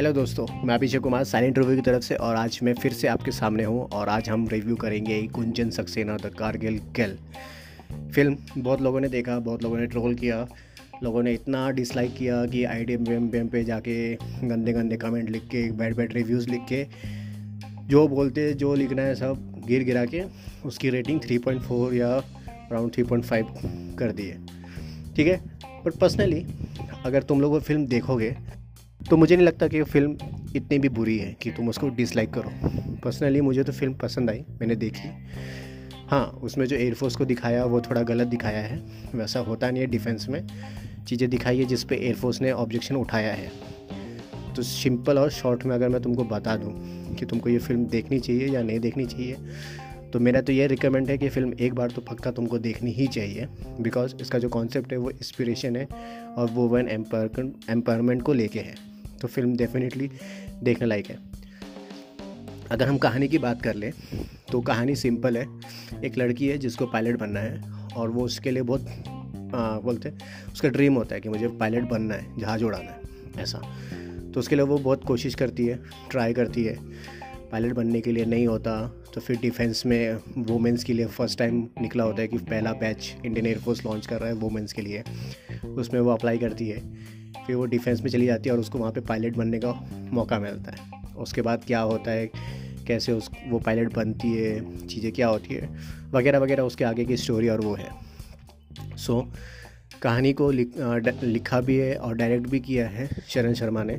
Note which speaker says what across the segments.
Speaker 1: Hello दोस्तों, मैं Abhishek Kumar silent review की तरफ़ से और आज मैं फिर से आपके सामने हूँ और आज हम रिव्यू करेंगे Gunjan Saxena, the Kargil girl film बहुत लोगों ने देखा, बहुत लोगों ने ट्रोल किया, लोगों ने इतना डिसलाइक किया कि आई डी एम पे जाके गंदे गंदे कमेंट लिख के बैड बैड रिव्यूज़ लिख के जो बोलते, जो लिखना है सब गिर गिरा के उसकी रेटिंग 3.4 या अराउंड 3.5 कर दी है ठीक है? बट पर्सनली अगर तुम लोग वो फ़िल्म देखोगे तो मुझे नहीं लगता कि फ़िल्म इतनी भी बुरी है कि तुम उसको डिसलाइक करो। पर्सनली मुझे तो फ़िल्म पसंद आई, मैंने देखी। हाँ उसमें जो एयरफोर्स को दिखाया, वो थोड़ा गलत दिखाया है। वैसा होता नहीं है डिफेंस में। चीज़ें दिखाई है जिस पे एयरफोर्स ने ऑब्जेक्शन उठाया है। तो सिंपल और शॉर्ट में अगर मैं तुमको बता दूँ कि तुमको ये फ़िल्म देखनी चाहिए या नहीं देखनी चाहिए तो मेरा तो ये रिकमेंड है कि फ़िल्म एक बार तो पक्का तुमको देखनी ही चाहिए। बिकॉज़ इसका जो कॉन्सेप्ट है, वो इंस्पिरेशन है और वो वन एम्पायर एम्पायरमेंट को लेके है। तो फ़िल्म डेफिनेटली देखने लायक है। अगर हम कहानी की बात कर लें तो कहानी सिंपल है। एक लड़की है जिसको पायलट बनना है और वो उसके लिए बहुत आ, बोलते हैं उसका ड्रीम होता है कि मुझे पायलट बनना है जहाज़ उड़ाना है ऐसा। तो उसके लिए वो बहुत कोशिश करती है ट्राई करती है। पायलट बनने के लिए नहीं होता तो फिर डिफेंस में वुमेंस के लिए फ़र्स्ट टाइम निकला होता है कि पहला बैच इंडियन एयरफोर्स लॉन्च कर रहा है वुमेंस के लिए। उसमें वो अप्लाई करती है। फिर वो डिफेंस में चली जाती है और उसको वहाँ पे पायलट बनने का मौका मिलता है। उसके बाद क्या होता है कैसे उस वो पायलट बनती है चीज़ें क्या होती है वगैरह वगैरह उसके आगे की स्टोरी और वो है। सो so, कहानी को लिख, लिखा भी है और डायरेक्ट भी किया है शरण शर्मा ने।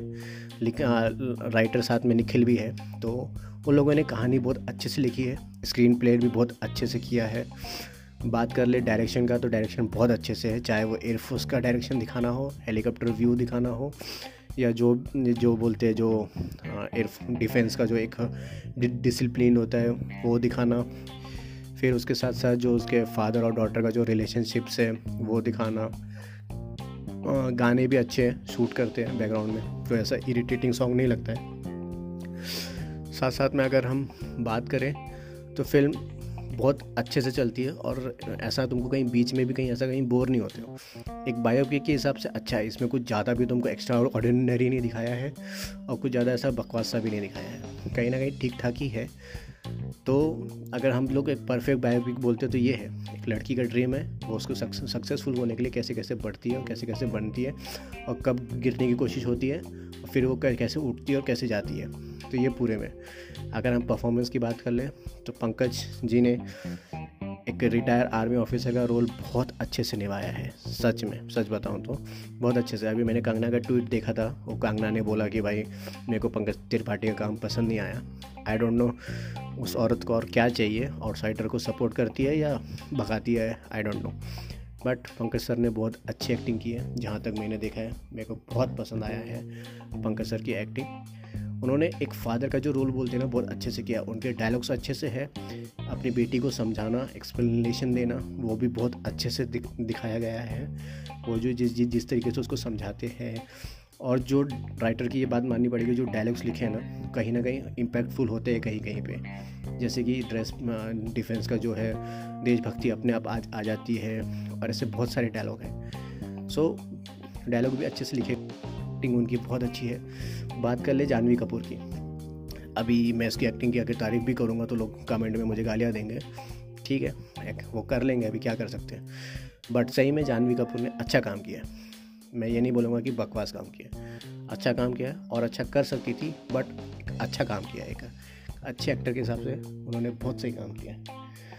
Speaker 1: राइटर साथ में निखिल भी है। तो उन लोगों ने कहानी बहुत अच्छे से लिखी है स्क्रीन प्ले भी बहुत अच्छे से किया है। बात कर ले डायरेक्शन का तो डायरेक्शन बहुत अच्छे से है। चाहे वो एयरफोर्स का डायरेक्शन दिखाना हो हेलीकॉप्टर व्यू दिखाना हो, या जो जो बोलते हैं, जो एयर डिफेंस का जो एक डिसिप्लिन होता है, वो दिखाना। फिर उसके साथ साथ जो उसके फादर और डॉटर का जो रिलेशनशिप्स है, वो दिखाना। गाने भी अच्छे शूट करते हैं बैकग्राउंड में तो ऐसा इरिटेटिंग सॉन्ग नहीं लगता है। साथ साथ में अगर हम बात करें तो फ़िल्म बहुत अच्छे से चलती है और ऐसा तुमको कहीं बीच में भी कहीं ऐसा कहीं बोर नहीं होते हो। एक बायोपिक के हिसाब से अच्छा है, इसमें कुछ ज़्यादा भी तुमको एक्स्ट्रा ऑर्डिनरी नहीं दिखाया है और कुछ ज़्यादा ऐसा बकवास भी नहीं दिखाया है। कहीं ना कहीं ठीक ठाक ही है। तो अगर हम लोग एक परफेक्ट बायोपिक बोलते हैं तो ये है, एक लड़की का ड्रीम है, वो उसको सक्सेसफुल होने के लिए कैसे कैसे बढ़ती है और कैसे कैसे बनती है और कब गिरने की कोशिश होती है और फिर वो कैसे उठती है और कैसे जाती है। तो ये पूरे में। अगर हम परफॉर्मेंस की बात कर लें तो पंकज जी ने एक रिटायर आर्मी ऑफिसर का रोल बहुत अच्छे से निभाया है, सच में, सच बताऊँ तो। बहुत अच्छे से। अभी मैंने कंगना का ट्वीट देखा था, वो कंगना ने बोला कि भाई, मेरे को पंकज त्रिपाठी का काम पसंद नहीं आया। आई डोंट नो उस औरत को और क्या चाहिए आउटसाइडर को सपोर्ट करती है या भगाती है I don't know but Pankaj sir ने बहुत अच्छी एक्टिंग की है, जहाँ तक मैंने देखा है, मेरे को बहुत पसंद आया है पंकज सर की एक्टिंग उन्होंने एक फादर का जो रोल बोलते हैं ना बहुत अच्छे से किया। उनके डायलॉग्स अच्छे से है। अपनी बेटी को समझाना एक्सप्लेनेशन देना वो भी बहुत अच्छे से दिख, दिखाया गया है। वो जो जिस जिस जिस तरीके से उसको समझाते हैं और जो राइटर की ये बात माननी पड़ेगी जो डायलॉग्स लिखे हैं ना कहीं ना कहीं इम्पैक्टफुल होते हैं कहीं कहीं पे। जैसे कि ड्रेस डिफेंस का जो है देशभक्ति अपने आप आ, आ जाती है और ऐसे बहुत सारे डायलॉग हैं। सो डायलॉग भी अच्छे से लिखे। एक्टिंग उनकी बहुत अच्छी है। बात कर ले जानवी कपूर की। अभी मैं इसकी एक्टिंग की अगर तारीफ़ भी करूँगा तो लोग कमेंट में मुझे गालियाँ देंगे। ठीक है? वो कर लेंगे, अभी क्या कर सकते हैं। बट सही में जानवी कपूर ने अच्छा काम किया मैं ये नहीं बोलूँगा कि बकवास काम किया अच्छा काम किया और अच्छा कर सकती थी बट अच्छा काम किया एक। अच्छे एक्टर के हिसाब से उन्होंने बहुत सही काम किया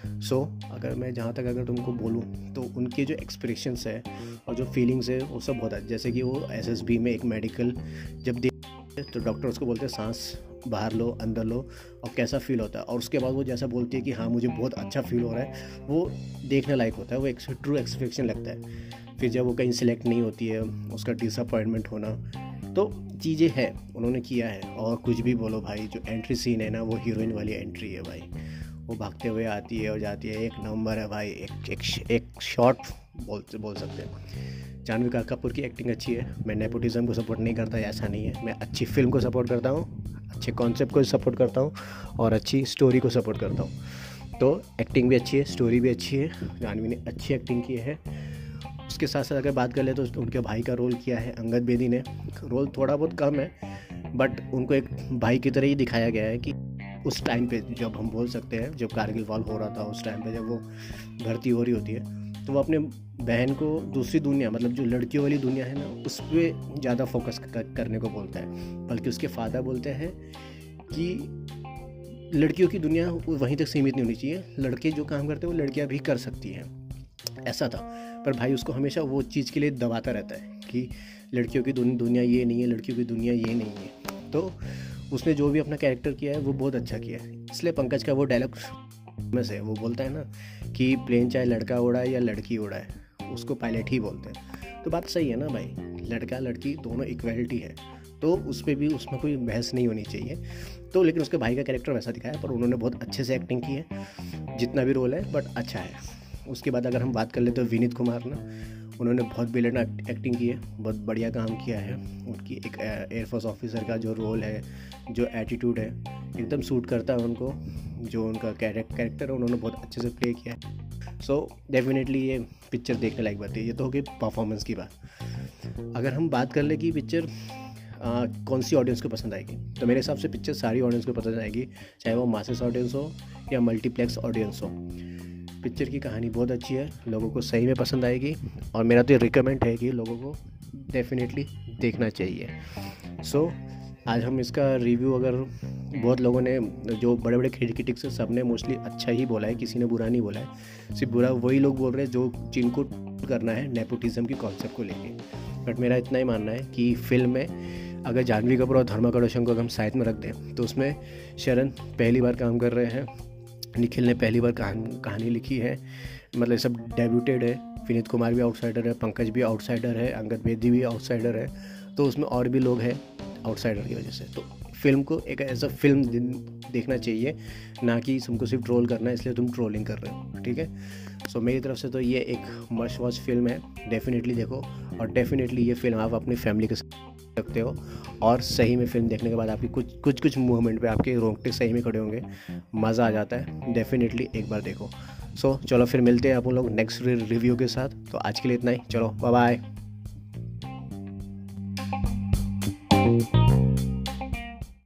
Speaker 1: सो so, अगर मैं जहाँ तक अगर तुमको बोलूँ तो उनके जो एक्सप्रेशंस है और जो फीलिंग्स है वो सब बहुत जैसे कि वो एसएसबी में एक मेडिकल जब दे तो डॉक्टर उसको बोलते हैं सांस बाहर लो अंदर लो और कैसा फील होता है? और उसके बाद वो जैसा बोलती है कि हाँ मुझे बहुत अच्छा फील हो रहा है। वो देखने लायक होता है वो एक ट्रू एक्सपेक्शन लगता है। फिर जब वो कहीं सिलेक्ट नहीं होती है उसका डिसअपॉइंटमेंट होना तो चीज़ें हैं उन्होंने किया है। और कुछ भी बोलो भाई जो एंट्री सीन है ना वो हीरोइन वाली एंट्री है भाई। वो भागते हुए आती है और जाती है। एक नंबर है भाई, एक एक एक शॉट बोल बोल सकते हैं। जानवी कपूर की एक्टिंग अच्छी है। मैं नेपोटिज्म को सपोर्ट नहीं करता ऐसा नहीं है। मैं अच्छी फ़िल्म को सपोर्ट करता हूँ, अच्छे कॉन्सेप्ट को सपोर्ट करता हूँ और अच्छी स्टोरी को सपोर्ट करता हूँ। तो एक्टिंग भी अच्छी है स्टोरी भी अच्छी है। जानवी ने अच्छी एक्टिंग की है। उसके साथ साथ अगर बात कर ले तो उनके भाई का रोल किया है, अंगद बेदी ने। रोल थोड़ा बहुत कम है बट उनको एक भाई की तरह ही दिखाया गया है कि उस टाइम पे जब हम बोल सकते हैं, जब कारगिल वॉल हो रहा था उस टाइम पे जब वो भर्ती हो रही होती है तो वो अपने बहन को दूसरी दुनिया मतलब जो लड़कियों वाली दुनिया है ना, उस पर ज़्यादा फोकस करने को बोलता है। बल्कि उसके फादर बोलते हैं कि लड़कियों की दुनिया वहीं तक सीमित नहीं होनी चाहिए। लड़के जो काम करते हैं, वो लड़कियाँ भी कर सकती हैं। ऐसा था। पर भाई उसको हमेशा वो चीज़ के लिए दबाता रहता है कि लड़कियों की दुनिया ये नहीं है, लड़कियों की दुनिया ये नहीं है। तो उसने जो भी अपना कैरेक्टर किया है, वो बहुत अच्छा किया है। इसलिए पंकज का वो डायलॉग में से वो बोलता है ना कि प्लेन चाहे लड़का उड़ा है या लड़की उड़ा है, उसको पायलट ही बोलते हैं। तो बात सही है ना भाई, लड़का, लड़की दोनों इक्वलिटी है। तो उस पर भी उसमें कोई बहस नहीं होनी चाहिए। तो लेकिन उसके भाई का कैरेक्टर वैसा दिखाया, पर उन्होंने बहुत अच्छे से एक्टिंग की है। जितना भी रोल है बट अच्छा है। उसके बाद अगर हम बात कर लेते तो विनीत कुमार ना उन्होंने बहुत ब्रिलियंट एक्टिंग की है, बहुत बढ़िया काम किया है। उनकी एक एयरफोर्स ऑफिसर का जो रोल है, जो एटीट्यूड है, एकदम सूट करता है उनको, जो उनका कैरेक्टर है, उन्होंने बहुत अच्छे से प्ले किया है। सो डेफिनेटली ये पिक्चर देखने लायक बात है। ये तो होगी परफॉर्मेंस की बात। अगर हम बात कर ले कि पिक्चर कौन सी ऑडियंस को पसंद आएगी तो मेरे हिसाब से पिक्चर सारी ऑडियंस को पसंद आएगी, चाहे वो मासेस ऑडियंस हो या मल्टीप्लेक्स ऑडियंस हो। पिक्चर की कहानी बहुत अच्छी है लोगों को सही में पसंद आएगी और मेरा तो ये रिकमेंड है कि लोगों को डेफिनेटली देखना चाहिए। सो so, आज हम इसका रिव्यू अगर बहुत लोगों ने जो बड़े बड़े क्रिटिक्स हैं सबने मोस्टली अच्छा ही बोला है किसी ने बुरा नहीं बोला है। सिर्फ़ बुरा वही लोग बोल रहे हैं जो जिनको करना है नेपोटिज्म की कॉन्सेप्ट को लेके। बट मेरा इतना ही मानना है कि फ़िल्म में अगर जानवी कपूर और धर्मा कड़ोशन को अगर हम साइड में रख दें तो उसमें शरण पहली बार काम कर रहे हैं। निखिल ने पहली बार कहानी कहानी लिखी है। मतलब सब डेब्यूटेड है। विनीत कुमार भी आउटसाइडर है, पंकज भी आउटसाइडर है, अंगद बेदी भी आउटसाइडर है। तो उसमें और भी लोग हैं आउटसाइडर की वजह से। तो फ़िल्म को एक एज ऐसा फ़िल्म देखना चाहिए ना कि तुमको सिर्फ़ ट्रोल करना है इसलिए तुम ट्रोलिंग कर रहे हो ठीक है? सो so, मेरी तरफ़ से तो ये एक मस्ट वॉच फ़िल्म है डेफिनेटली देखो और डेफिनेटली ये फ़िल्म आप अपनी फैमिली के साथ सकते हो और सही में फ़िल्म देखने के बाद आपकी कुछ कुछ कुछ मूवमेंट पे आपके रोंगटे सही में खड़े होंगे मज़ा आ जाता है डेफिनेटली एक बार देखो। सो so, चलो फिर मिलते हैं आप लोग नेक्स्ट रिव्यू के साथ तो आज के लिए इतना ही चलो बाय बाय